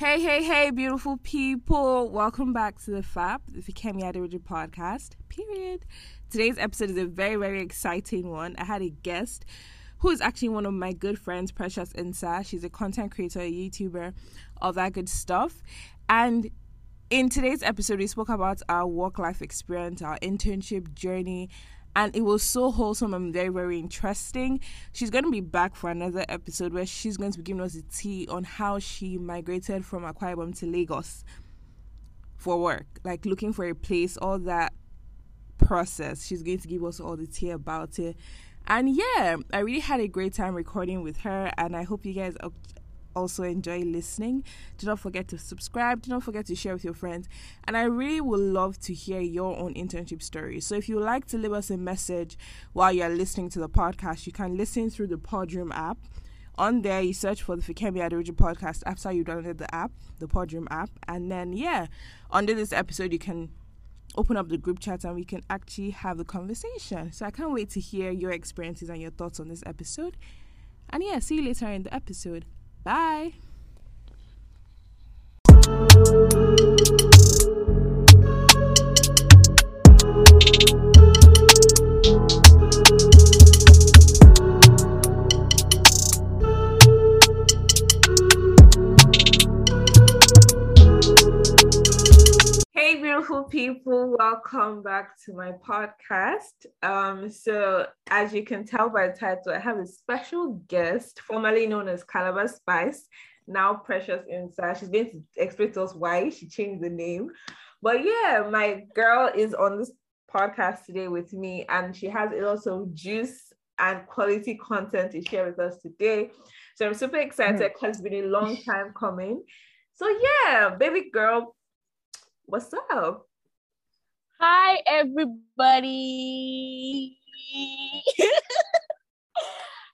Hey, hey, hey, beautiful people. Welcome back to the FAP, the Fikemi Aderoju podcast, period. Today's episode is a very, very exciting one. I had a guest who is actually one of my good friends, Precious Nsa. She's a content creator, a YouTuber, all that good stuff. And in today's episode, we spoke about our work life experience, our internship journey, and it was so wholesome and very very interesting. She's going to be back for another episode where she's going to be giving us a tea on how she migrated from Akwa Ibom to Lagos for work like looking for a place all that process. She's going to give us all the tea about it. And yeah i really had a great time recording with her and i hope you guys also enjoy listening. Do not forget to subscribe. Do not forget to share with your friends. And I really would love to hear your own internship story. So if you like to leave us a message while you're listening to the podcast, you can listen through the Podroom app. On there, you search for the Fikemi Aderoju podcast after you download the app, the Podroom app. And then, yeah, under this episode, you can open up the group chat and we can actually have the conversation. So I can't wait to hear your experiences and your thoughts on this episode. And yeah, see you later in the episode. Bye. Welcome back to my podcast. Um, so, as you can tell by the title, I have a special guest, formerly known as Calabar Spice, now Precious Nsa. She's going to explain to us why she changed the name. But yeah, my girl is on this podcast today with me, and she has a lot of juice and quality content to share with us today. So, I'm super excited because mm. it's been a long time coming. So, yeah, baby girl, What's up? Hi, everybody.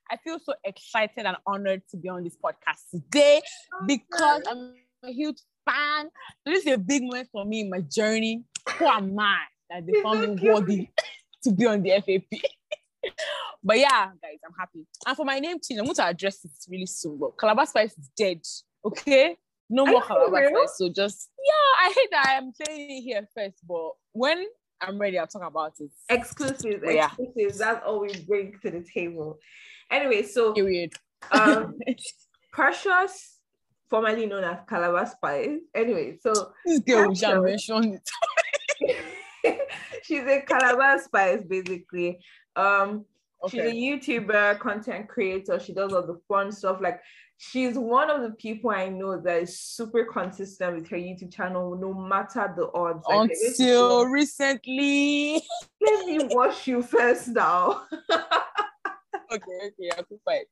I feel so excited and honored to be on this podcast today because I'm a huge fan. So This is a big moment for me in my journey. Who am I that they found me worthy to be on the FAP? but yeah, guys, I'm happy. And for my name change, I'm going to address it really soon. But Calabar Spice is dead. Okay no more Calabar So just yeah, I hate that I'm saying it here first, but when I'm ready, I'll talk about it. Exclusive, yeah. exclusive. That's all we bring to the table. Anyway, so period. Um, Precious, formerly known as Calabar Spice. Anyway, so this girl shall mention it. she's a Calabar Spice, basically. Um, okay. she's a YouTuber, content creator. She does all the fun stuff like she's one of the people I know that is super consistent with her YouTube channel, no matter the odds. Like, Until recently. Let me watch you first now. okay, okay, I'll fight.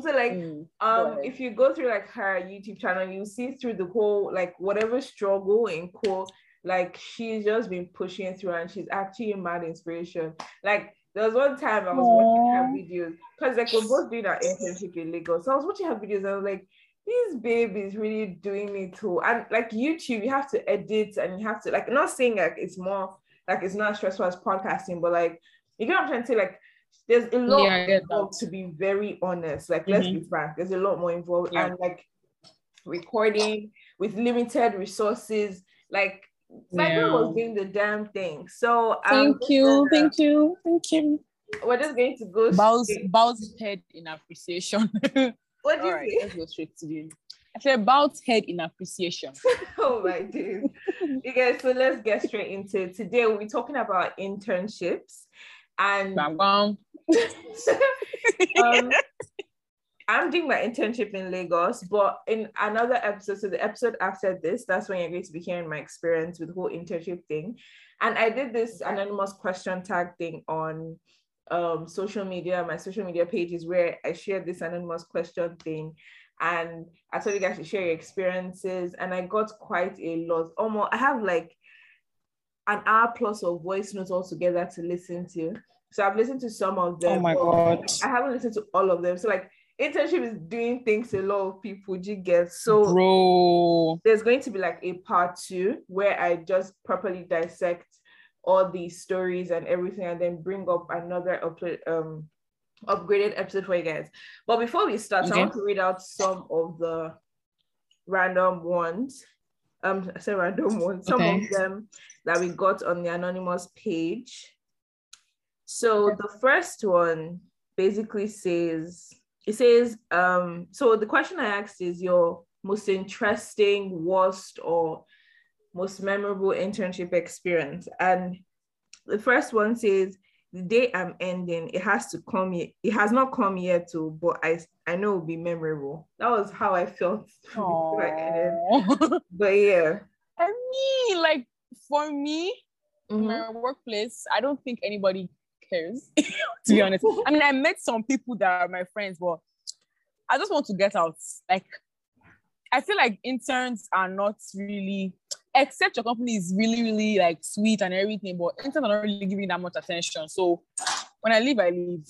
So like mm, um if you go through like her YouTube channel, you see through the whole like whatever struggle and core, like she's just been pushing through and she's actually a mad inspiration. Like there was one time I was Aww. watching her videos because like we're both doing our internship in Lagos. So I was watching her videos and I was like, this baby is really doing it too. And like YouTube, you have to edit and you have to like not saying like it's more like it's not as stressful as podcasting, but like you get what I'm trying to say, like there's a lot yeah, involved to be very honest. Like, let's mm-hmm. be frank, there's a lot more involved. Yeah. And like recording with limited resources, like Cyber was doing the damn thing. So thank you, thank you, thank you. We're just going to go. Bows, bows head in appreciation. what do you right, Let's go straight to you. I said bows head in appreciation. oh my days. okay, so let's get straight into it. Today we'll be talking about internships and um, I'm doing my internship in Lagos, but in another episode, so the episode after this, that's when you're going to be hearing my experience with the whole internship thing. And I did this anonymous question tag thing on um, social media, my social media pages, where I shared this anonymous question thing. And I told you guys to share your experiences, and I got quite a lot. Almost, I have like an hour plus of voice notes all together to listen to. So I've listened to some of them. Oh my god! I haven't listened to all of them. So like internship is doing things a lot of people do get so Bro. there's going to be like a part two where i just properly dissect all these stories and everything and then bring up another upload um upgraded episode for you guys but before we start okay. i want to read out some of the random ones. Um, I say random ones. Some Okay. of them that we got on the anonymous page. So the first one basically says it says um so the question I asked is your most interesting, worst, or most memorable internship experience. And the first one says the day I'm ending, it has to come. It has not come yet too, but I I know it'll be memorable. That was how I felt. before I ended. But yeah. I mean, like for me, Mhm. my workplace, I don't think anybody cares, to be honest. I mean, I met some people that are my friends, but I just want to get out. Like, I feel like interns are not really, except your company is really, really like sweet and everything, but interns are not really giving that much attention. So when I leave, I leave.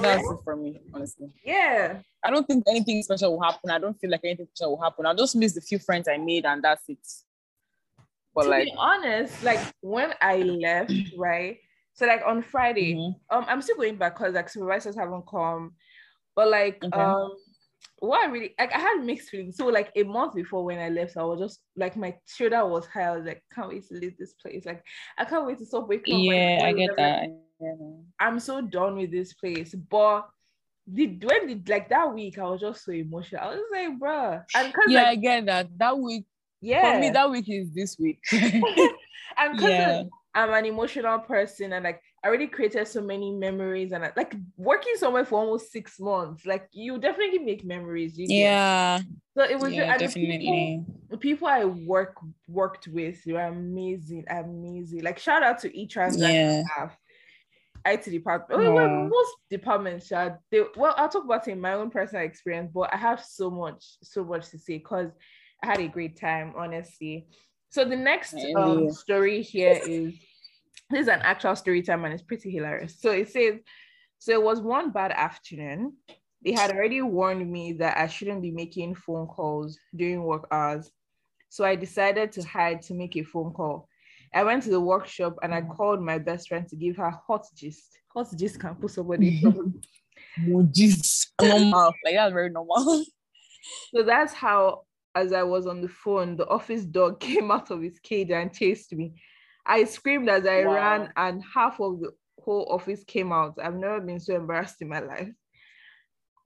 That's it for me, honestly. Yeah. I don't think anything special will happen. I don't feel like anything special will happen. I'll just miss the few friends I made, and that's it. But to like, be honest, like when I left, right? So like on Friday, mhm. um, I'm still going back because like supervisors haven't come. But like Okay. um what I really like I had mixed feelings. So like a month before when I left, I was just like my shoulder was high. I was like, can't wait to leave this place. Like I can't wait to stop waking up. yeah, I get that. Yeah. I'm so done with this place. But the when the like that week, I was just so emotional. I was like, bruh. And cause yeah, I get that. That week yeah. for me, that week is this week. and because yeah, I'm an emotional person and like I already created so many memories and like working somewhere for almost six months, like you definitely make memories. Yeah, So it was yeah, and the definitely. People, the people I work worked with you were amazing, amazing. Like shout out to each trans Yeah. staff. IT department. Oh, well, most departments, yeah, they well, I'll talk about it in my own personal experience, but I have so much, so much to say because I had a great time, honestly. So the next um, story here is this is an actual story time and it's pretty hilarious. So it says, so it was one bad afternoon. They had already warned me that I shouldn't be making phone calls during work hours. So I decided to hide to make a phone call. I went to the workshop and I called my best friend to give her hot gist. Hot gist can put somebody in trouble. Emojis. normal. Oh, like that's very normal. So that's how, as I was on the phone, the office dog came out of his cage and chased me. I screamed as I Wow. ran, and half of the whole office came out. I've never been so embarrassed in my life.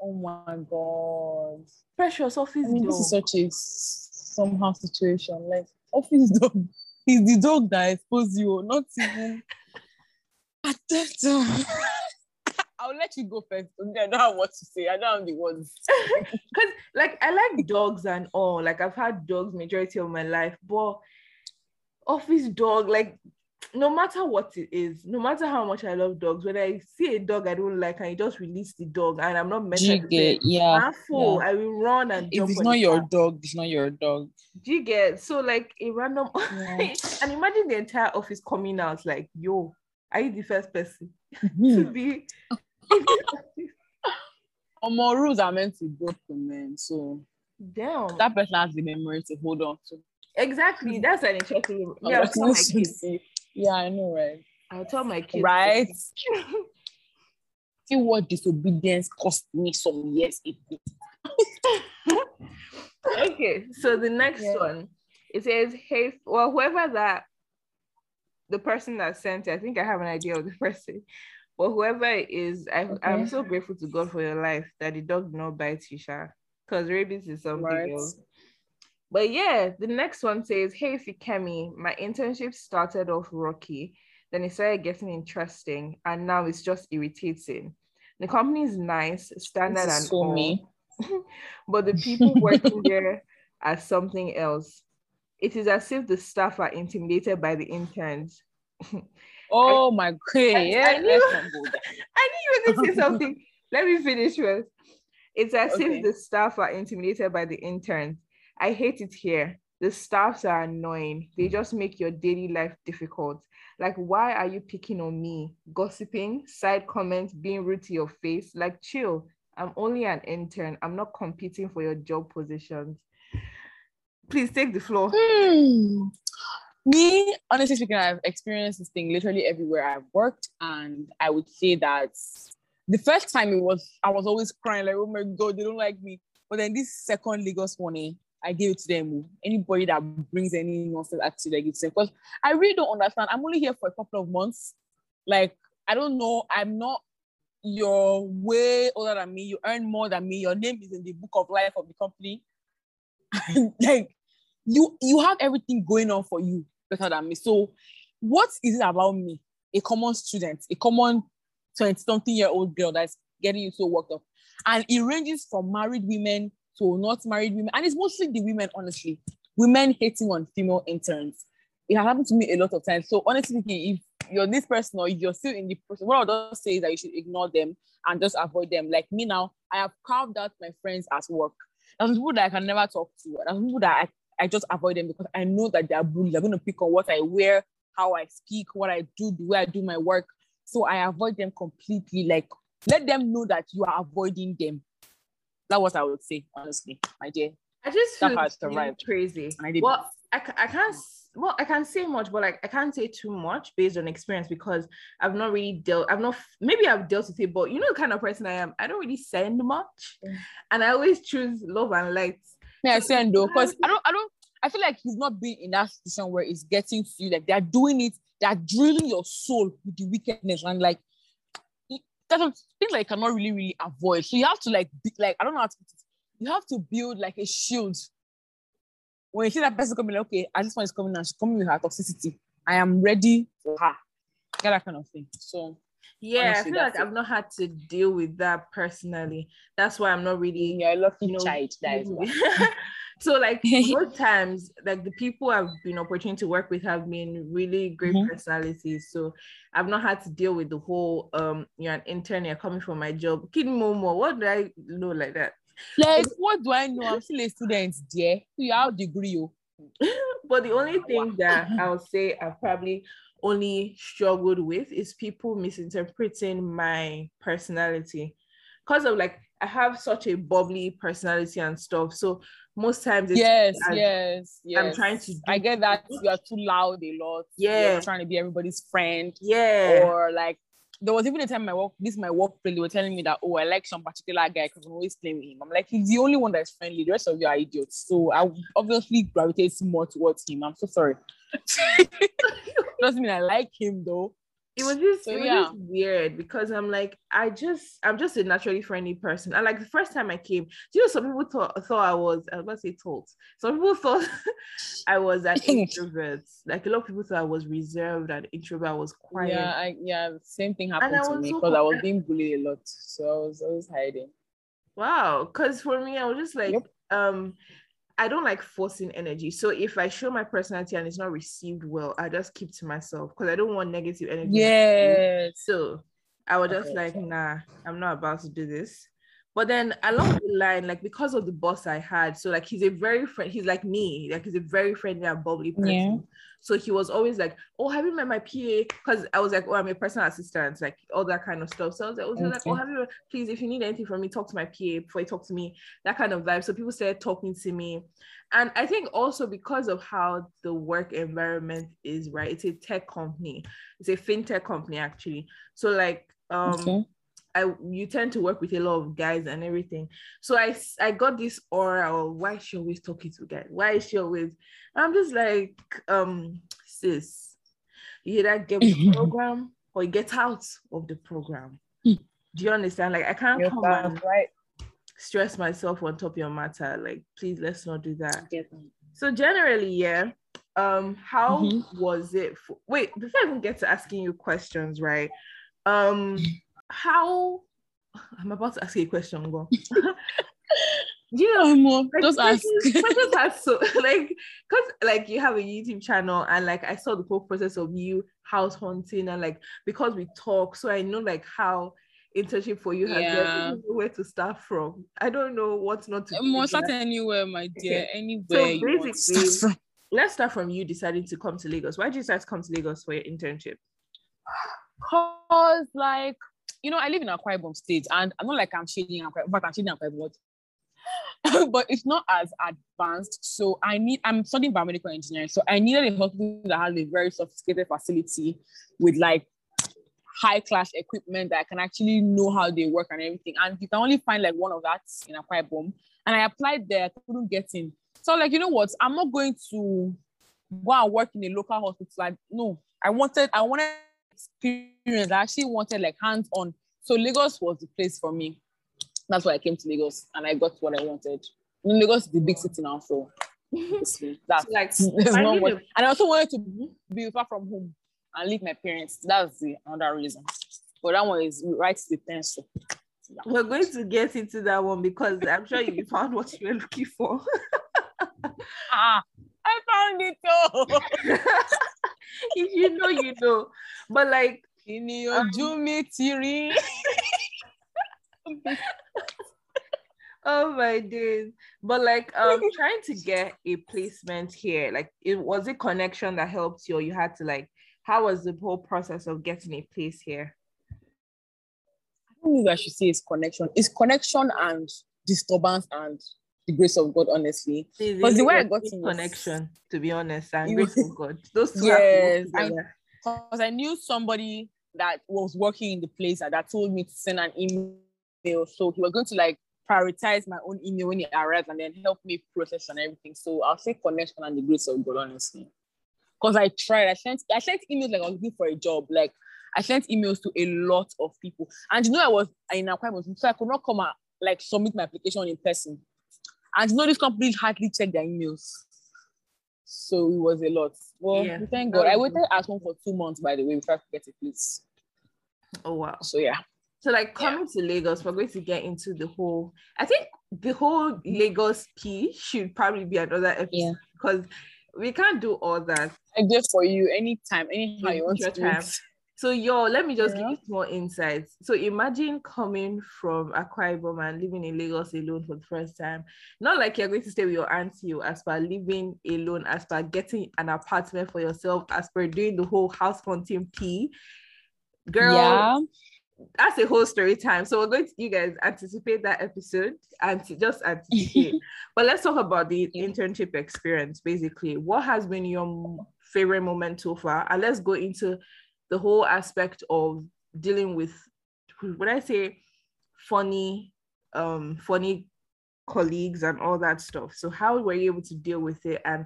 Oh my god. Precious office I mean, dog. this is such a s- somehow situation. Like office dog is the dog that exposed you, not even. i don't i will let you go first. I don't have what to say. I don't have the words. Because like I like dogs and all. Like I've had dogs majority of my life, but office dog, like no matter what it is, no matter how much I love dogs, when I see a dog I don't like and you just release the dog and I'm not meant to Jigga, yeah. I'm I will run and If it's not your car. dog, it's not your dog. Do you get so like a random Yeah. and imagine the entire office coming out like, yo, are you the first person to Hmm. be More rules are meant to be broken, man. So damn, that person has the memory to hold on to. Exactly. Mm-hmm. That's an interesting. I'm oh, Yeah, I'll tell my kids. Yeah, I know, right? I'll tell my kids. Right? See what disobedience cost me some years ago. okay, so the next Yeah. one it says, "Hey, well, whoever that the person that sent it, I think I have an idea of the person, but whoever it is, I, I'm so grateful to God for your life that the dog did not bite you, Sha, because rabies is something Right. else. But yeah, the next one says, Hey Fikemi, my internship started off rocky, then it started getting interesting, and now it's just irritating. The company is nice, standard and so all, me. but the people working there are something else. It is as if the staff are intimidated by the interns. Oh my god. Yeah, I knew- let's not go there. I knew you were going to say something. Let me finish first. It's as Okay. if the staff are intimidated by the interns. I hate it here. The staffs are annoying. They just make your daily life difficult. Like, why are you picking on me? Gossiping, side comments, being rude to your face. Like, chill. I'm only an intern. I'm not competing for your job positions. Please take the floor. Hmm. Me, honestly speaking, I've experienced this thing literally everywhere I've worked, and I would say that the first time it was, I was always crying like, "Oh my god, they don't like me." But then this second Lagos eh, I gave it to them. Oh, anybody that brings any nonsense attitude, I give it to them. Because I really don't understand. I'm only here for a couple of months. Like, I don't know. I'm not you're way older than me. You earn more than me. Your name is in the book of life of the company. like you, you have everything going on for you better than me. So, what is it about me, a common student, a common 20 something year old girl that's getting you so worked up? And it ranges from married women to not married women, and it's mostly the women, honestly. Women hating on female interns. It has happened to me a lot of times. So honestly if you're this person or you're still in the process, what I would say is that you should ignore them and just avoid them. Like me now, I have carved out my friends at work. There's people that I can never talk to. There's people that I, I just avoid them because I know that they're bullies. They're going to pick on what I wear, how I speak, what I do, the way I do my work. So I avoid them completely. Like let them know that you are avoiding them. That's what I would say, honestly, my dear. I just That feel survived. crazy. And I did Well, I, I can't. Well, I can't say much, but like I can't say too much based on experience because I've not really dealt. I've not. Maybe I've dealt with it, but you know the kind of person I am. I don't really send much, Mm. and I always choose love and light. May I send though, because I don't, I don't, I feel like you've not been in that situation where it's getting to you, like they're doing it, they're drilling your soul with the wickedness, and like that's some things like you cannot really, really avoid. So you have to like, be, like I don't know how to put it. You have to build like a shield. When you see that person coming, like, okay, at this one is coming now, she's coming with her toxicity. I am ready for her. Get that kind of thing. So Yeah, Honestly, I feel like it. I've not had to deal with that personally. That's why I'm not really you're a lucky you know, child. That is why. so like most times like the people i've been opportunity to work with have been really great Mhm. personalities so i've not had to deal with the whole um you're an intern you're coming for my job kid momo what do i know like that Like, what do I know? I'm still a student, dear. You have degree, oh. but the only thing that i'll say i've probably only struggled with is people misinterpreting my personality because of like i have such a bubbly personality and stuff so most times it's yes, yes, yes. I'm trying to I get that you are too loud a lot. Yeah. You're trying to be everybody's friend. yeah Or like, there was even a time my work, this my workplace, they were telling me that, oh, I like some particular guy because I'm always playing with him. I'm like, he's the only one that's friendly. The rest of you are idiots. So I obviously gravitate more towards him. I'm so sorry. Doesn't mean I like him though. It was just, So, it was yeah. just weird because I'm like, I just, I'm just a naturally friendly person. And like the first time I came, you know, some people thought, thought I was, I was to say thought, some people thought I was an introvert. Like a lot of people thought I was reserved and introvert, I was quiet. Yeah, I, yeah, same thing happened to was me so because I was being bullied a lot. So I was always hiding. Wow. Cause for me, I was just like, Yep. um, I don't like forcing energy. So if I show my personality and it's not received well, I just keep to myself because I don't want negative energy. Yeah. So I was just Okay. like, nah, I'm not about to do this. But then along the line, like because of the boss I had, so like he's a very friend, he's like me, like he's a very friendly and bubbly person. Yeah. So he was always like, Oh, have you met my PA? Because I was like, Oh, I'm a personal assistant, like all that kind of stuff. So I was like, oh, he like, Oh, have you please, if you need anything from me, talk to my PA before you talk to me, that kind of vibe. So people started talking to me. And I think also because of how the work environment is, right? It's a tech company, it's a fintech company actually. So like um Okay. I you tend to work with a lot of guys and everything. So I I got this aura of why is she always talking to guys? Why is she always? I'm just like um sis, you either get with the program or you get out of the program. Do you understand? Like I can't Yes, come and right. stress myself on top of your matter. Like please let's not do that. So generally, yeah. Um, how Mhm. was it? For, wait, before I even get to asking you questions, right? Um, how? I'm about to ask you a question. Go. you know, uh, like, just ask. questions- questions are so like, cause like you have a YouTube channel, and like I saw the whole process of you house hunting, and like because we talk, so I know like how internship for you has. Yeah. where to start from. I don't know what not to. Um, start that. anywhere, my dear. Okay. Anywhere to basically- start from. let's start from you deciding to come to Lagos. Why did you decide to come to Lagos for your internship? Cause like you know, I live in Akwa Ibom State, and I'm not like I'm shading Akwa, but I'm shading Akwa Ibom. but it's not as advanced. So I need. I'm studying biomedical engineering, so I needed a hospital that has a very sophisticated facility with like high class equipment that I can actually know how they work and everything. And you can only find like one of that in Akwa Ibom. and I applied there. I couldn't get in. So like, you know what? I'm not going to go and work in a local hospital. Like, no, I wanted, I wanted experience. I actually wanted like hands-on. So Lagos was the place for me. That's why I came to Lagos and I got what I wanted. Lagos is the big city now, so that's like there's no more. And I also wanted to be far from home and leave my parents. That's the another reason. But that one is right to the pencil. We're going to get into that one because I'm sure you found what you were looking for. ah, I found it too. if you know, you know. But like in your um, Tiri. oh my days but like um trying to get a placement here like it was a connection that helped you or you had to like how was the whole process of getting a place here i don't know if i should say it's connection it's connection and disturbance and the grace of god honestly because the way i got in connection was, to be honest and grace of god those two yes because I, I knew somebody that was working in the place that told me to send an email so he was going to like prioritize my own email when it arrives and then help me process and everything. So I'll say connection and the grace of God, honestly. Because I tried, I sent I sent emails like I was looking for a job. Like I sent emails to a lot of people. And you know, I was in appointment, so I could not come out like submit my application in person. And you know, these companies hardly check their emails. So it was a lot. Well, yeah. thank God. I waited at home for two months, by the way, before I could get a place. Oh wow. So yeah. So like coming yeah. to Lagos, we're going to get into the whole. I think the whole Lagos P should probably be another episode yeah. because we can't do all that. I do for you anytime, anyhow you want to. So yo, let me just yeah. give you some more insights. So imagine coming from Akwa Ibom and living in Lagos alone for the first time. Not like you're going to stay with your auntie as per living alone, as per getting an apartment for yourself, as per doing the whole house hunting P. Girl, yeah that's a whole story time. So we're going to you guys anticipate that episode and just anticipate. but let's talk about the internship experience. Basically, what has been your favorite moment so far? And let's go into the whole aspect of dealing with when I say funny, um, funny colleagues and all that stuff. So how were you able to deal with it and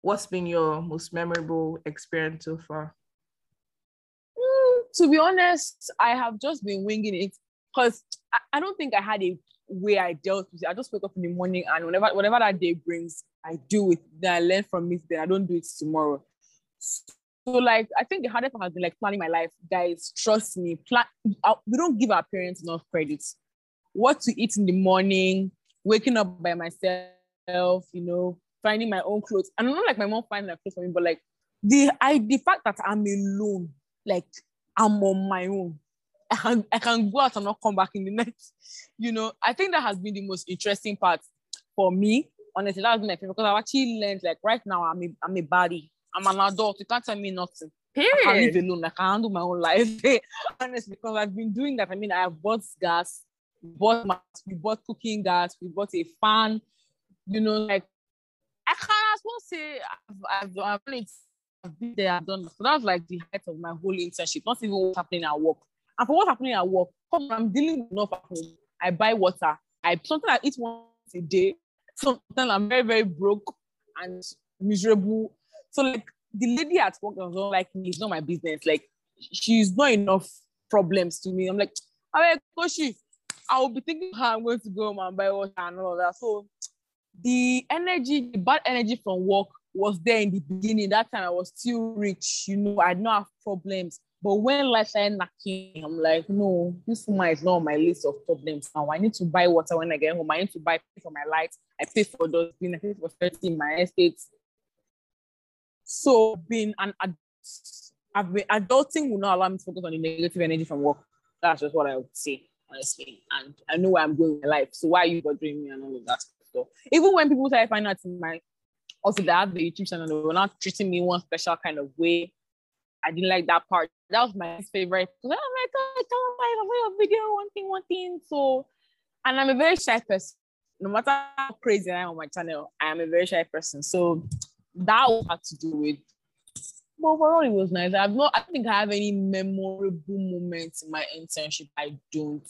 what's been your most memorable experience so far? to be honest, I have just been winging it because I, I, don't think I had a way I dealt with it. I just wake up in the morning and whenever whatever that day brings, I do it. Then I learn from it. Then I don't do it tomorrow. So like I think the hardest part has been like planning my life. Guys, trust me. Plan. Uh, we don't give our parents enough credit. What to eat in the morning, waking up by myself, you know, finding my own clothes. And not like my mom finding my clothes for me, but like the I the fact that I'm alone, like I'm on my own. I can I can go out and not come back in the next. You know, I think that has been the most interesting part for me. Honestly, that's been my favorite because I've actually learned like right now I'm a I'm a body. I'm an adult. You can't tell me nothing. Period. I can live alone. I can handle my own life. Honestly, because I've been doing that. I mean, I have bought gas, bought my, we bought cooking gas, we bought a fan. You know, like I can't as well say I've, I've, I've I've been there, I've done. So that's like the height of my whole internship, not even what's happening at work. And for what's happening at work, come I'm dealing with enough at home. I buy water. I something I eat once a day. Sometimes I'm very, very broke and miserable. So like the lady at work was not like me, it's not my business. Like she's not enough problems to me. I'm like, ah, all right, Koshi, I will be thinking how I'm going to go home and buy water and all that. So the energy, the bad energy from work was there in the beginning. That time I was still rich, you know, I did not have problems. But when life started knocking, I'm like, no, this woman is not on my list of problems now. I need to buy water when I get home. I need to buy pay for my lights. I pay for those I pay for 30 in my estate. So being an I've been adulting will not allow me to focus on the negative energy from work. That's just what I would say, honestly. And I know where I'm going in life. So why are you bothering me and all of that stuff? Even when people start finding out in my also they have the YouTube channel, they were not treating me one special kind of way. I didn't like that part. That was my favorite. I'm like, oh, tell my video, one thing, one thing. So, and I'm a very shy person. No matter how crazy I am on my channel, I am a very shy person. So that had to do with But overall, it was nice. I've not. I don't think I have any memorable moments in my internship. I don't.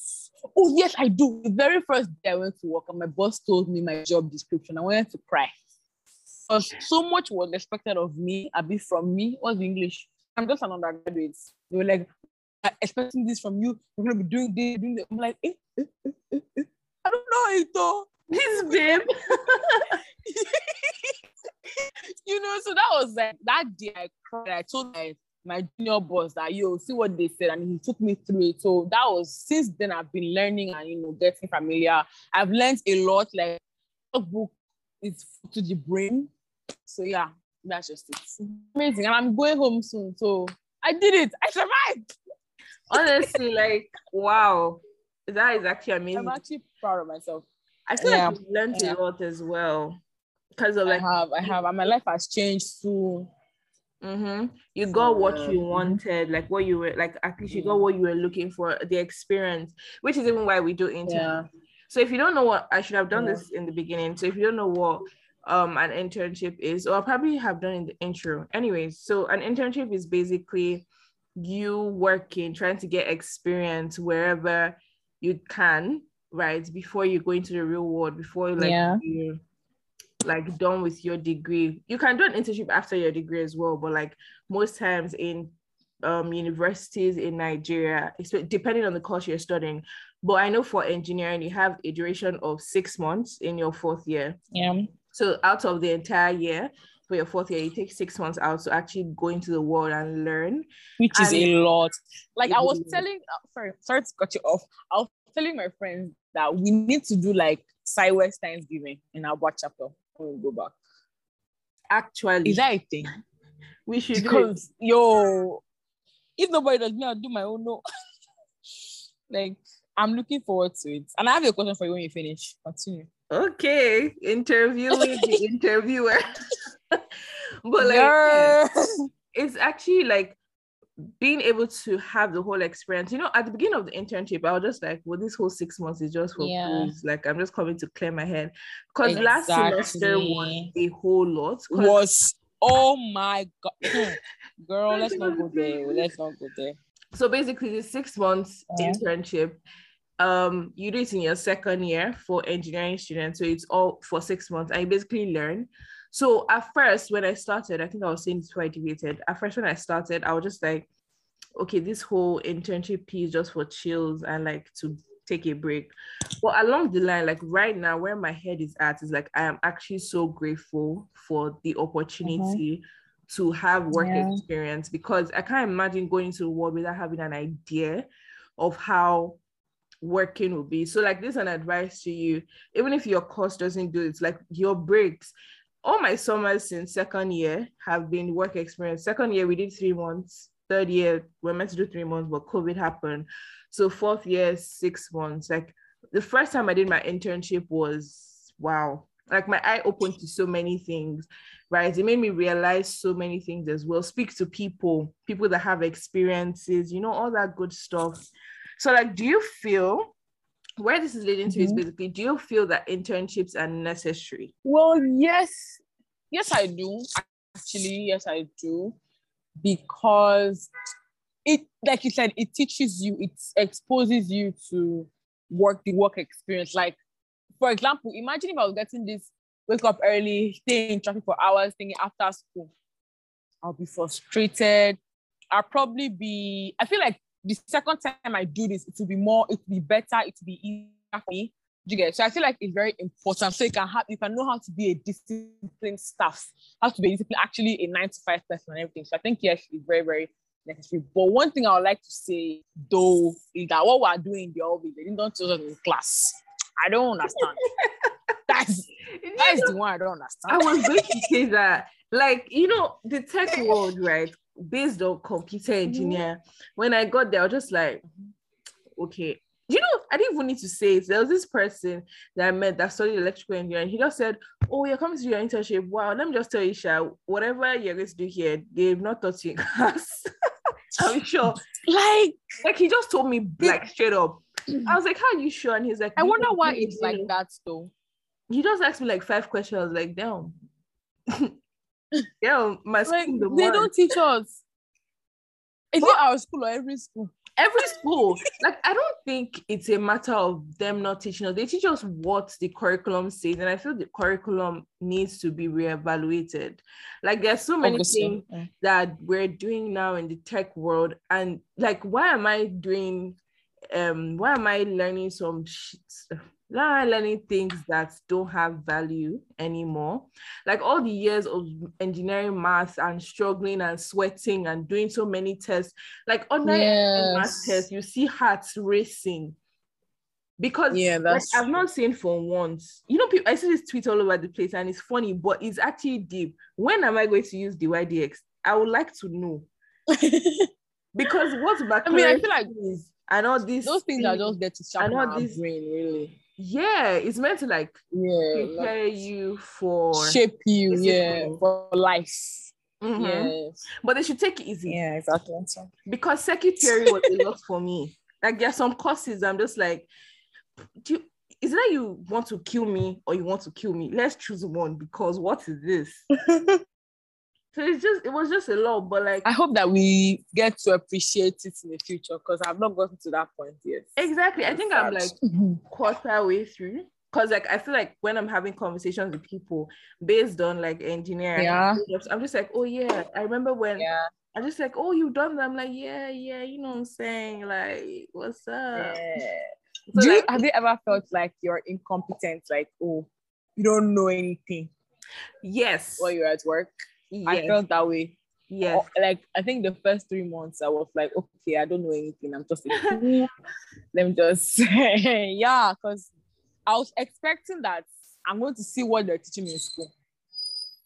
Oh yes, I do. The very first day I went to work, and my boss told me my job description. I wanted to cry. Because so much was expected of me, a bit from me. What's the English? I'm just an undergraduate. They were like, expecting this from you. You're gonna be doing this, doing this. I'm like, eh, eh, eh, eh, eh. I don't know it though. This babe. you know, so that was like that day I cried. I told my my junior boss that yo, see what they said, and he took me through it. So that was since then I've been learning and you know getting familiar. I've learned a lot. Like book is to the brain. So yeah, that's just it. Amazing. And I'm going home soon. So I did it. I survived. Honestly, like wow. That is actually amazing. I'm actually proud of myself. I feel Yeah. like you've learned Yeah. a lot as well. Because of I like have, I have, and my life has changed so hmm You got what you Mhm. wanted, like what you were like. At least you got what you were looking for, the experience, which is even why we do interviews. yeah. So if you don't know what I should have done Yeah. this in the beginning. So if you don't know what um an internship is, or I probably have done in the intro. Anyways, so an internship is basically you working, trying to get experience wherever you can, right? Before you go into the real world, before like Yeah. you like done with your degree. You can do an internship after your degree as well, but like most times in um universities in Nigeria, depending on the course you're studying. But I know for engineering, you have a duration of six months in your fourth year. Yeah. So out of the entire year for your fourth year, you take six months out to actually go into the world and learn. Which is a lot. Like I was telling uh, sorry, sorry to cut you off. I was telling my friends that we need to do like Sideways Thanksgiving in our watch chapter when we go back. Actually, Is that a thing? we should do it. Because yo, if nobody does me, I'll do my own no. like I'm looking forward to it. And I have a question for you when you finish. Continue. Okay, interviewing the interviewer. but like Yeah. it's actually like being able to have the whole experience. You know, at the beginning of the internship, I was just like, well, this whole six months is just for Yeah. cruise. Like, I'm just coming to clear my head. Because last semester was Exactly. a whole lot. was oh my god. Girl, let's not go there. Let's not go there. so basically, the six months Yeah. internship, um, you do it in your second year for engineering students. So it's all for six months. I basically learn. So at first, when I started, I think I was saying this before I debated. At first, when I started, I was just like, okay, this whole internship piece just for chills and like to take a break. But along the line, like right now, where my head is at is like I am actually so grateful for the opportunity mm-hmm. to have work Yeah. experience because I can't imagine going into the world without having an idea of how working will be. So, like, this is an advice to you, even if your course doesn't do it, it's like your breaks. All my summers since second year have been work experience. Second year, we did three months. Third year, we are meant to do three months, but COVID happened. So, fourth year, six months. Like, the first time I did my internship was wow. Like, my eye opened to so many things right? It made me realize so many things as well. Speak to people, people that have experiences, you know, all that good stuff. So, like, do you feel where this is leading to is Mhm. basically, do you feel that internships are necessary? Well, yes, yes, I do. Actually, yes, I do. Because it, like you said, it teaches you, it exposes you to work, the work experience. Like, for example, imagine if I was getting this wake up early, stay in traffic for hours, thinking after school, I'll be frustrated. I'll probably be, I feel like the second time I do this, it will be more, it will be better, it will be easier for me. Do you get it? So I feel like it's very important. So you can have, you can know how to be a disciplined staff, how to be disciplined, actually a nine to five person and everything. So I think yes, it's very, very necessary. But one thing I would like to say though is that what we're doing in the office, they didn't teach us in class. I don't understand. That's that's the one I don't understand. I was going to say that, like, you know, the tech world, right? Based on computer engineer, when I got there, I was just like, okay. You know, I didn't even need to say it. There was this person that I met that studied electrical engineering. He just said, Oh, you're coming to your internship. Wow, let me just tell you, Sha, whatever you're going to do here, they've not taught you in class. I'm sure. Like, Like, he just told me, like, straight up. I was like, How are you sure? And he's like, I wonder why it's like that though. He just asked me like five questions. Like, Damn. Yeah, my school Like the they one. don't teach us. Is it our school or every school? every school like i don't think it's a matter of them not teaching us they teach us what the curriculum says and i feel the curriculum needs to be reevaluated like there's so many things Yeah. that we're doing now in the tech world and like why am i doing um why am i learning some shit am learning things that don't have value anymore like all the years of engineering math and struggling and sweating and doing so many tests like math Yes. test you see hearts racing because Yeah, like, that's I've not seen for once. You know, people I see this tweet all over the place, and it's funny, but it's actually deep. When am I going to use the YDX? I would like to know because what's back I mean, I feel like is and all these those things are just there to sharpen our this- brain, really. Yeah, it's meant to like Yeah, like, prepare you for shape you, yeah, for life. Mhm. Yes. But they should take it easy Yeah, exactly. Because circuit theory was a lot for me. Like there are some courses I'm just like, do you, is it that you want to kill me or you want to kill me? Let's choose one because what is this? So it's just it was just a lot, but like I hope that we get to appreciate it in the future because I've not gotten to that point yet. exactly. I think I'm like quarter way through. Cause like I feel like when I'm having conversations with people based on like engineering, Yeah. I'm just like, oh yeah, I remember when yeah. I'm just like, oh, you've done that. I'm like, yeah, yeah, you know what I'm saying? Like, what's up? yeah. So, Do you, have you ever felt like you're incompetent? Like, oh, you don't know anything yes, while you're at work? I felt that way. yes. Or, like I think the first three months I was like, okay, I don't know anything. I'm just fool. Let me just yeah, because I was expecting that I'm going to see what they're teaching me in school.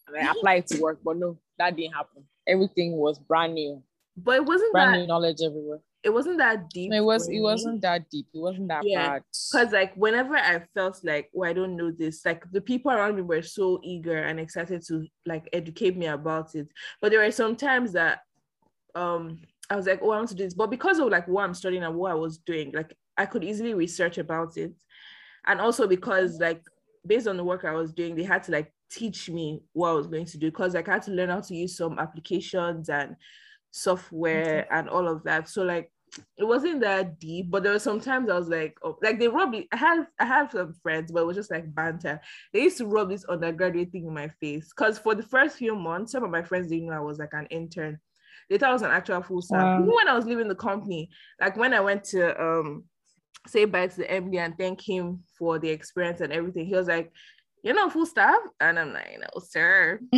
And I apply it to work, but no, that didn't happen. Everything was brand new, But it wasn't brand that new knowledge everywhere. It wasn't that deep. It was it wasn't that deep. It wasn't that Yeah, bad. Because like whenever I felt like, oh, I don't know this, like the people around me were so eager and excited to like educate me about it. But there were some times that um I was like, oh, I want to do this. But because of like what I'm studying and what I was doing, like I could easily research about it. And also because like based on the work I was doing, they had to like teach me what I was going to do because like I had to learn how to use some applications and software and all of that. So like it wasn't that deep, but there were some times I was like, oh, like they rubbed it. I have I have some friends, but it was just like banter. They used to rub this undergraduate thing in my face because for the first few months, some of my friends didn't know I was like an intern. They thought I was an actual full staff. Wow. Even when I was leaving the company, like when I went to um say bye to the MD and thank him for the experience and everything, he was like, "You're not full staff," and I'm like, "No, sir."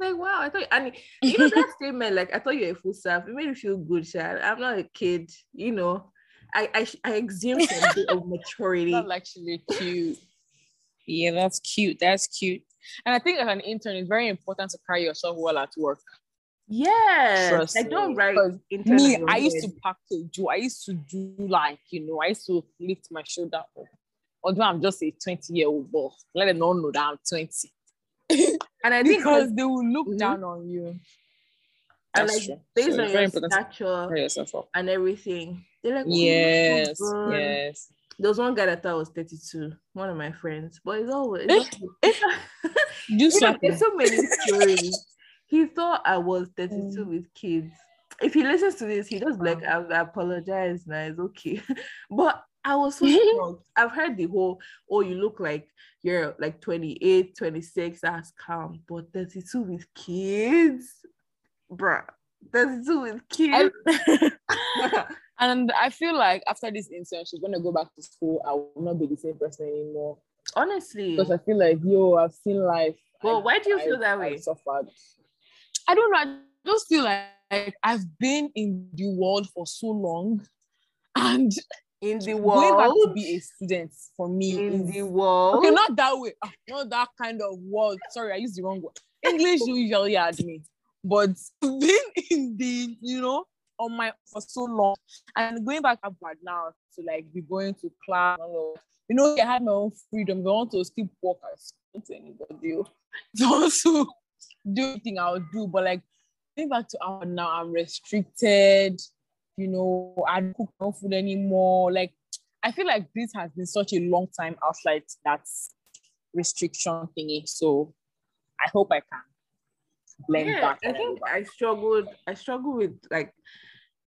like wow i thought and you know that statement like i thought you were a full staff it made me feel good Chad. i'm not a kid you know i i, I exude some bit of maturity That's actually cute. Yeah, that's cute. That's cute. And I think as an intern, it's very important to carry yourself well at work. yeah like don't write Me, I used to package you. I used to do like, you know, I used to lift my shoulder up. Although I'm just a 20 year old boy, let them all know that I'm 20. And i think Because they will look Mhm. down on you. and That's like true. based So on your very important to stature carry yourself up. and everything they're like oh, Yes, God. yes. there was one guy that thought I was 32 one of my friends but it's always it's Do something. there's so many stories. he thought I was 32 Mm. with kids. If he listens to this, he does like, I, I apologize now, it's okay. but I was so shocked. I've heard the whole, oh, you look like you're like 28, 26, that's calm, but 32 with kids, bruh. 32 with kids. and I feel like after this intern, she's gonna go back to school. I will not be the same person anymore. Honestly. Because I feel like, yo, I've seen life. Well, I've- why do you feel I've- that way? I've suffered. I don't know. I just feel like I've been in the world for so long, and In the world, going back to be a student for me In is the world. okay. Not that way. Ah, Not that kind of world. Sorry, I used the wrong word. English usually had me, but being in the you know on my for so long and going back upward now to like be going to class. You know, I had my own freedom. If I want to still walk and speak to anybody. I to do anything, I'll do. But like going back to our now, I'm restricted. You know, I don't cook no food anymore. Like I feel like this has been such a long time outside that restriction thingy. So I hope I can blend yeah, back. I think I struggled. I struggled with like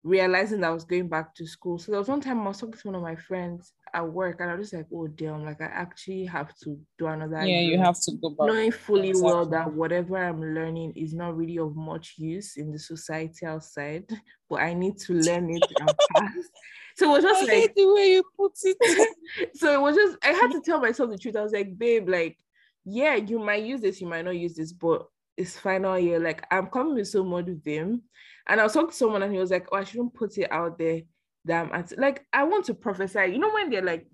realizing that I was going back to school. So there was one time I was talking to one of my friends at work, and I was just like, "Oh damn! Like I actually have to do another." yeah, you have to go back. knowing fully well that whatever I'm learning is not really of much use in the society outside, but I need to learn it and pass. So it was I just like hate the way you put it. so it was just I had to tell myself the truth. I was like, babe, like, yeah, you might use this, you might not use this, but it's final year. Like, I'm coming with so much vim. And I was talking to someone and he was like, Oh, I shouldn't put it out there that I'm at like I want to prophesy. You know, when they're like,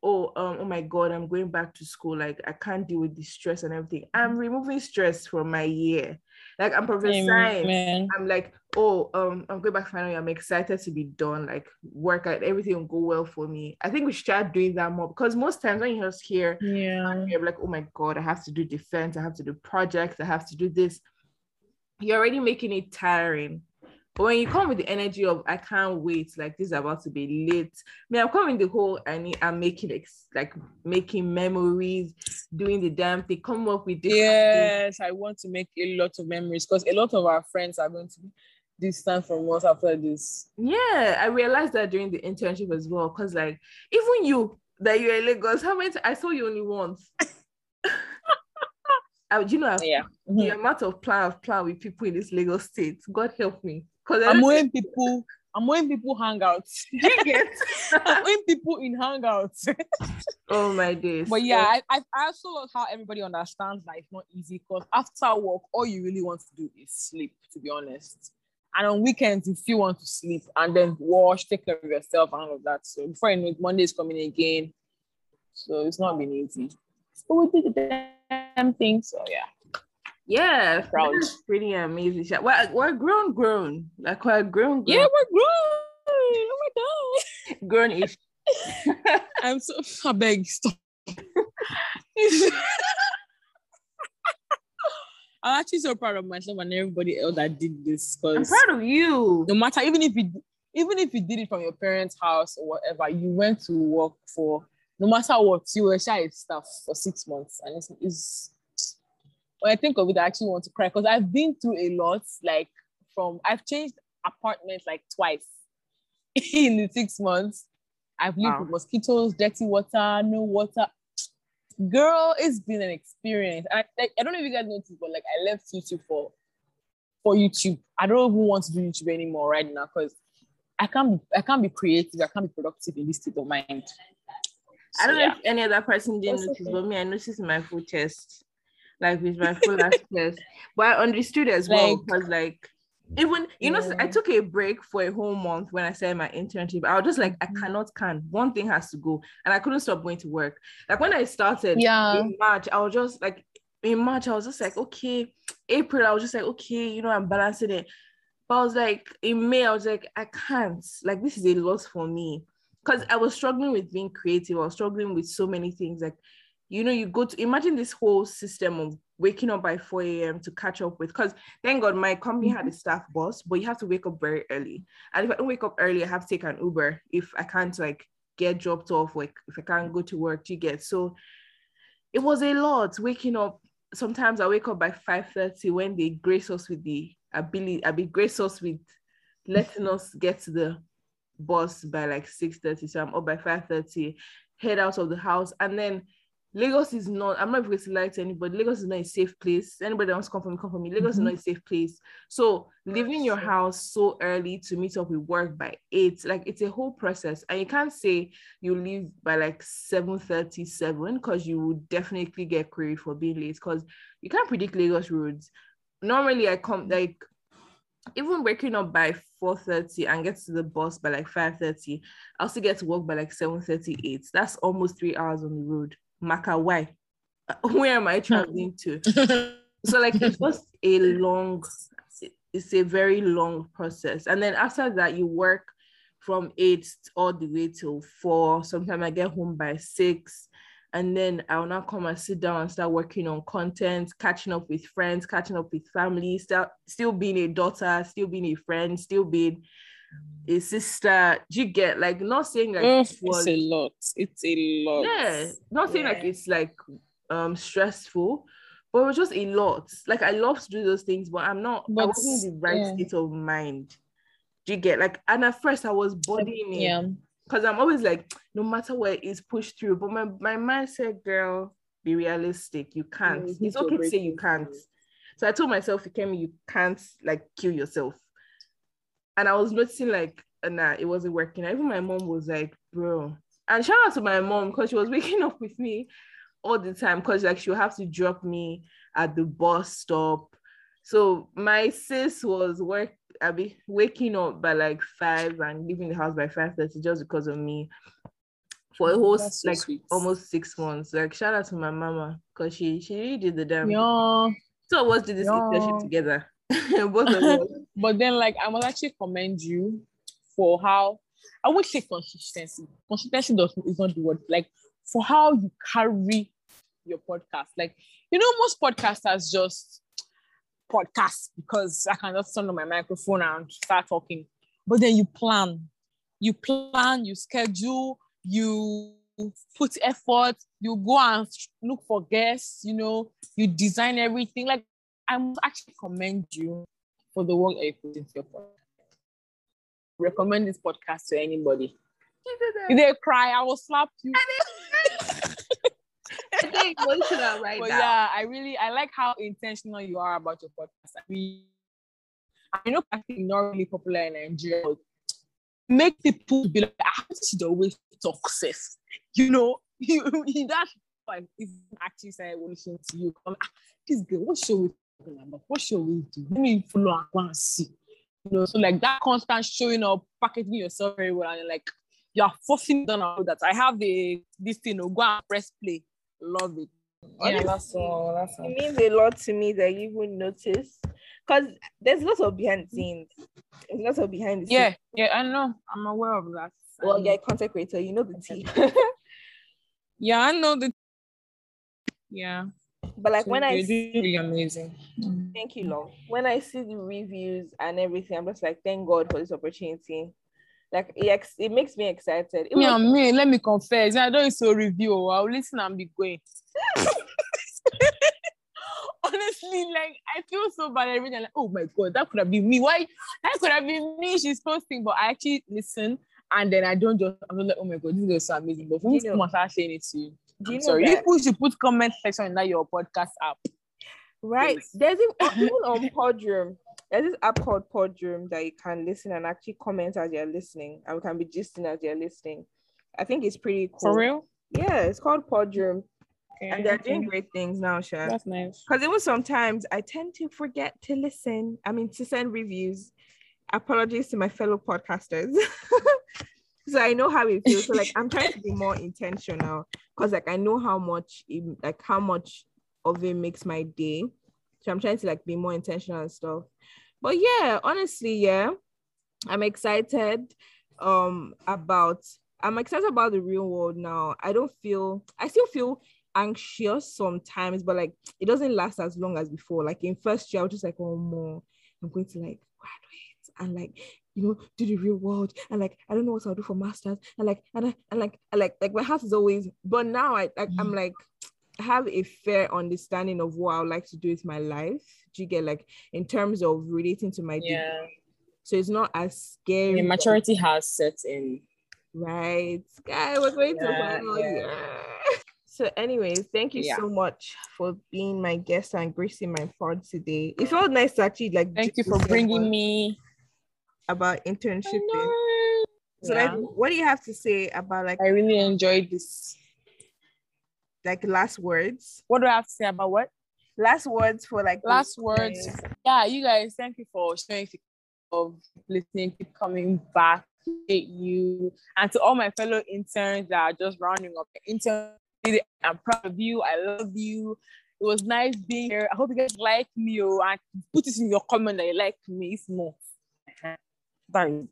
Oh, um, oh my god, I'm going back to school. Like, I can't deal with the stress and everything. I'm removing stress from my year. Like, I'm prophesying. Amen. I'm like, oh, um, I'm going back finally. I'm excited to be done. Like, work out, everything will go well for me. I think we should start doing that more because most times when you just hear, Yeah. you're like, oh my god, I have to do defense, I have to do projects, I have to do this. You're already making it tiring. But when you come with the energy of I can't wait, like this is about to be lit. I mean, I'm coming the whole I need I'm making ex- like making memories, doing the damn thing, come up with different things. Yes, I want to make a lot of memories because a lot of our friends are going to be distant from us after this. Yeah, I realized that during the internship as well. Cause like even you that you're in Lagos, how many t- I saw you only once. I, you know, Yeah. the mm-hmm. amount of plan of plan with people in this Lagos state. God help me. I'm when people I'm when people hangouts. you get. I'm when people in hangouts. oh my days. But yeah, I, I I also love how everybody understands that it's not easy because after work, all you really want to do is sleep, to be honest. And on weekends, if you want to sleep and then wash, take care of yourself and all of that. So before you know it, Monday is coming again. So it's not been easy. But we did the damn thing. So yeah. Yeah, Proud. that's pretty amazing. shit. We're, we're grown, grown. Like we're grown, grown, Yeah, we're grown. Oh my god. grown ish. I'm so I beg stop. I'm actually so proud of myself and everybody else that did this Because I'm proud of you. no matter even if you even if you did it from your parents' house or whatever, you went to work for no matter what, you were shy staff for six months. And it's, it's when I think of it, I actually want to cry because I've been through a lot. Like from I've changed apartments like twice in the six months. I've lived Wow. with mosquitoes, dirty water, no water. Girl, it's been an experience. I, like, I don't know if you guys noticed, but like I left YouTube for for YouTube. I don't even want to do YouTube anymore right now because I can't be I can't be creative. I can't be productive in this state of mind. I don't know yeah. if any other person didn't That's notice, okay. but me, I noticed my full chest, like with my full ass chest. But I understood as well because, like, even you know, I took a break for a whole month when I started my internship. I was just like, I Mhm. cannot can. One thing has to go, and I couldn't stop going to work. Like when I started Yeah. in March, I was just like, in March, I was just like, okay. April, I was just like, okay, you know, I'm balancing it. But I was like, in May, I was like, I can't. Like, this is a loss for me. Because I was struggling with being creative. I was struggling with so many things. Like, you know, you go to imagine this whole system of waking up by 4 a.m. to catch up with. Because thank God my company had a mm-hmm. staff bus, but you have to wake up very early. And if I don't wake up early, I have to take an Uber if I can't like get dropped off, like if I can't go to work, you get so it was a lot waking up. Sometimes I wake up by 5:30 when they grace us with the ability, I be grace us with letting us get to the bus by like 6:30. So I'm up by 5:30, head out of the house, and then Lagos is not, I'm not going to lie to anybody. Lagos is not a safe place. Anybody that wants to come for me, come for me. Lagos is Mhm. not a safe place. So leaving your house so early to meet up with work by eight, like it's a whole process. And you can't say you leave by like 7:37 because you would definitely get queried for being late because you can't predict Lagos roads. Normally I come like even waking up by 4:30 and get to the bus by like 5:30, I'll still get to work by like 7:38. That's almost three hours on the road. Maka, why? Where am I traveling to? So like it's just a long, it's a very long process. And then after that, you work from eight all the way till four. Sometimes I get home by six. And then I'll now come and sit down and start working on content, catching up with friends, catching up with family, still still being a daughter, still being a friend, still being a sister. Do you get like not saying like Ugh, it was- it's a lot. It's a lot. yeah not saying like it's like um stressful but but it was just a lot. Like I love to do those things, but I'm not. I wasn't in the right yeah. state of mind. Do you get like? And at first, I was bodying it Yeah. because I'm always like, no matter what it is, pushed through. But my my mind said, girl, be realistic. You can't. you hit it's okay to say you can't. So I told myself, Fikemi, you can't like kill yourself. And I was noticing like, uh, nah, it wasn't working. Even my mom was like, bro. And shout out to my mom because she was waking up with me all the time because like she'll have to drop me at the bus stop. So my sis was work I be waking up by like five and leaving the house by five thirty just because of me for a whole That's like almost six months. Like shout out to my mama because she she really did the damn. Yeah. So us did this internship Yeah. together. Both of us. But then, like, I must actually commend you for how I would say consistency. Consistency does is not the word. Like, for how you carry your podcast. Like, you know, most podcasters just podcast because I can just turn on my microphone and start talking. But then you plan, you plan, you schedule, you put effort, you go and look for guests, you know, you design everything. Like, I must actually commend you for the work that you put into your podcast. Recommend this podcast to anybody. If they cry, I will slap you. I think emotional right but now. yeah, I really I like how intentional you are about your podcast. I mean, I know podcasting not really popular in Nigeria. But make people be like, she's always talk safe. You know, you it's actually say listening to you. I'm like, ah, this girl, what show we talking about? What show we do? Let me follow and go and see. You know, so like that constant showing up, packaging yourself very well, and like you're forcing them out that I have the this thing, oh, go and press play. Love it. Honestly, that's all. That's all. It means a lot to me that you even notice. Because there's lots of behind the scenes. There's lots of behind the scenes. Yeah, yeah, I know. I'm aware of that. Well, I you're content creator, you know the tea. yeah, I know the. Yeah, but like when I see, really amazing. Mm. thank you, love. When I see the reviews and everything, I'm just like, thank God for this opportunity. Like it, ex- it makes me excited. It Yeah, was- me. Let me confess. I don't so review. oh, I'll listen and be going. Honestly, like I feel so bad every day. Like, oh my god, that could have been me. Why that could have been me? She's posting, but I actually listen and then I don't just. I'm not like, oh my god, this girl is so amazing. But for me You know- saying it to you, Do you know sorry. that? You should put comment section in that your podcast app. Right. There's even, even on Podroom. There's this app called Podroom that you can listen and actually comment as you're listening, and we can be gisting as you're listening. I think it's pretty cool. For real? Yeah, it's called Podroom, and they're doing great things now, Sha. That's nice. Because even sometimes I tend to forget to listen. I mean, to send reviews. Apologies to my fellow podcasters. so I know how it feels. So like I'm trying to be more intentional because like I know how much it, like how much of it makes my day. So I'm trying to like be more intentional and stuff. But yeah, honestly, yeah, I'm excited um about I'm excited about the real world now. I don't feel I still feel anxious sometimes, but like it doesn't last as long as before. Like in first year, I was just like, oh more, I'm going to like graduate and like you know do the real world and like I don't know what I'll do for masters and like and I, and like and like like my heart is always. But now I like I'm mm. like I have a fair understanding of what I would like to do with my life. Do you get like in terms of relating to my degree? Yeah. So it's not as scary. The maturity has set in. Right. Guy, we're going to Yeah, final yeah. year. So, anyways, thank you Yeah. so much for being my guest and gracing my pod today. It felt nice to actually like Thank you for bringing me. About internship. So, Yeah. like, what do you have to say about like I really enjoyed this. like last words? What do I have to say about what? Last words for like Last words. listeners. Yeah, you guys, thank you for showing of listening, keep coming back. You and to all my fellow interns that are just rounding up the intern. I'm proud of you. I love you. It was nice being here. I hope you guys like me. Oh, and put this in your comment that you like me. It's more. Bye.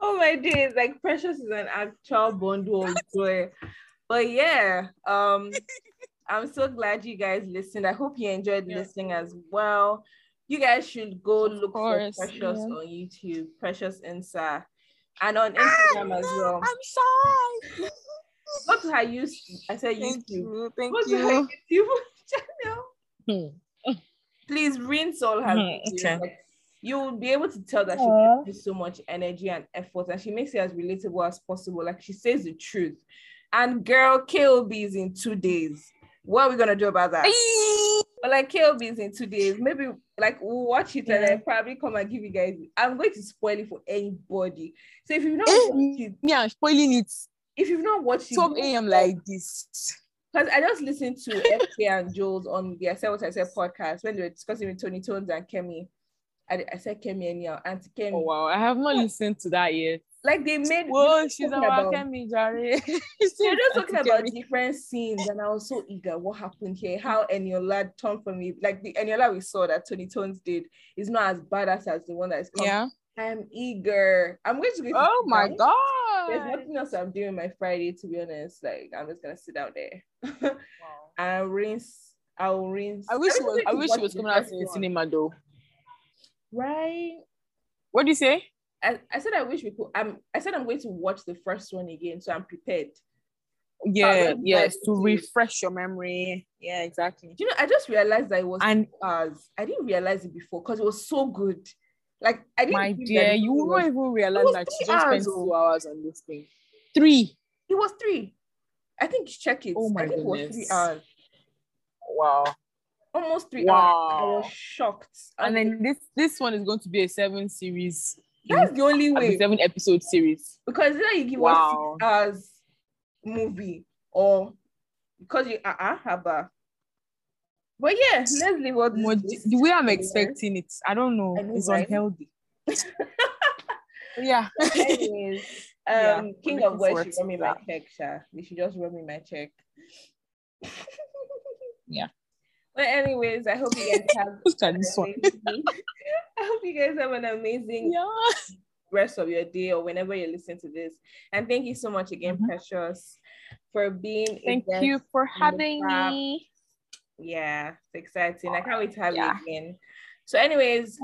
Oh my days, like Precious is an actual bundle of joy. But yeah, um, I'm so glad you guys listened. I hope you enjoyed Yeah. listening as well. You guys should go Of look course, for Precious yeah. on YouTube, Precious Nsa, and on Instagram as well. I'm shy. Go to her use. I said Thank YouTube. you. Thank Go to her you. YouTube. channel. Hmm. Please rinse all her videos. Okay. Like, you'll be able to tell that she puts so much energy and effort and she makes it as relatable as possible. Like she says the truth. And girl, KOB is in two days. What are we gonna do about that? but like KOB is in two days. Maybe like we'll watch it yeah. and then probably come and give you guys. I'm going to spoil it for anybody. So if you've not eh, watched it, yeah, spoiling it. If you've not watched 12 it, 12 a.m. like this. Because I just listened to FK and Jules on the I Said What I Said podcast when they were discussing with Toni Tones and Kemi. I, I said Kemi and yeah, Auntie Kemi. Oh wow, I have not listened to that yet. Like they made Whoa, she's about Kemi Jare. They're just talking about different scenes, and I was so eager. What happened here? How mm. Eniola turned from me. Like the Eniola we saw that Toni Tones did is not as badass as the one that is coming. Yeah. I'm eager. I'm going to go. Oh my god. There's nothing else I'm doing my Friday, to be honest. Like I'm just gonna sit out there. wow. and rinse. I'll rinse. I wish I was I wish it was coming out in the cinema though. Right. What do you say? I, I said I wish we could. I'm I said I'm going to watch the first one again, so I'm prepared. Yeah, yes, to refresh your memory. Yeah, exactly. Do you know, I just realized that it was and hours. I didn't realize it before because it was so good. Like I didn't. My dear, you not even realize that you just spent two oh. hours on this thing. Three. It was three. I think check it. Oh my I think goodness. it was three hours. Wow. Almost three wow. hours. I was shocked. And then this this one is going to be a seven series. That's the only way. Seven episode series. Because either you give wow. us six hours movie or because you uh uh haba. But yeah, let's leave what the way I'm expecting it. I don't know. know it's right? unhealthy. yeah. Anyways, um, yeah, King of West should run me my check, Sha. They should just run me my check. yeah. But anyways, I hope you guys have. I hope you guys have an amazing yeah. rest of your day or whenever you listen to this. And thank you so much again, mm-hmm. Precious, for being. Thank you for having me. Yeah, it's exciting. I can't wait to have yeah. you again. So, anyways,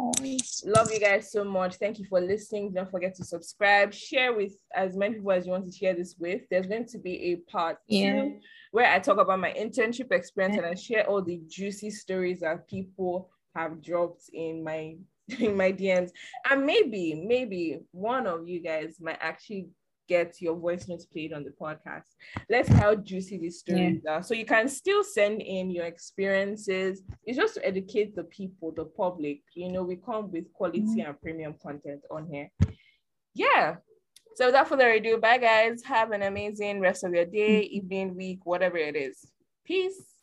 love you guys so much. Thank you for listening. Don't forget to subscribe, share with as many people as you want to share this with. There's going to be a part yeah. two where I talk about my internship experience and I share all the juicy stories that people have dropped in my in my DMs. And maybe, maybe one of you guys might actually get your voice notes played on the podcast. Let's see how juicy these stories yeah. are. So you can still send in your experiences. It's just to educate the people, the public. You know, we come with quality mm-hmm. and premium content on here. Yeah. So without further ado, bye guys. Have an amazing rest of your day, evening, week, whatever it is. Peace.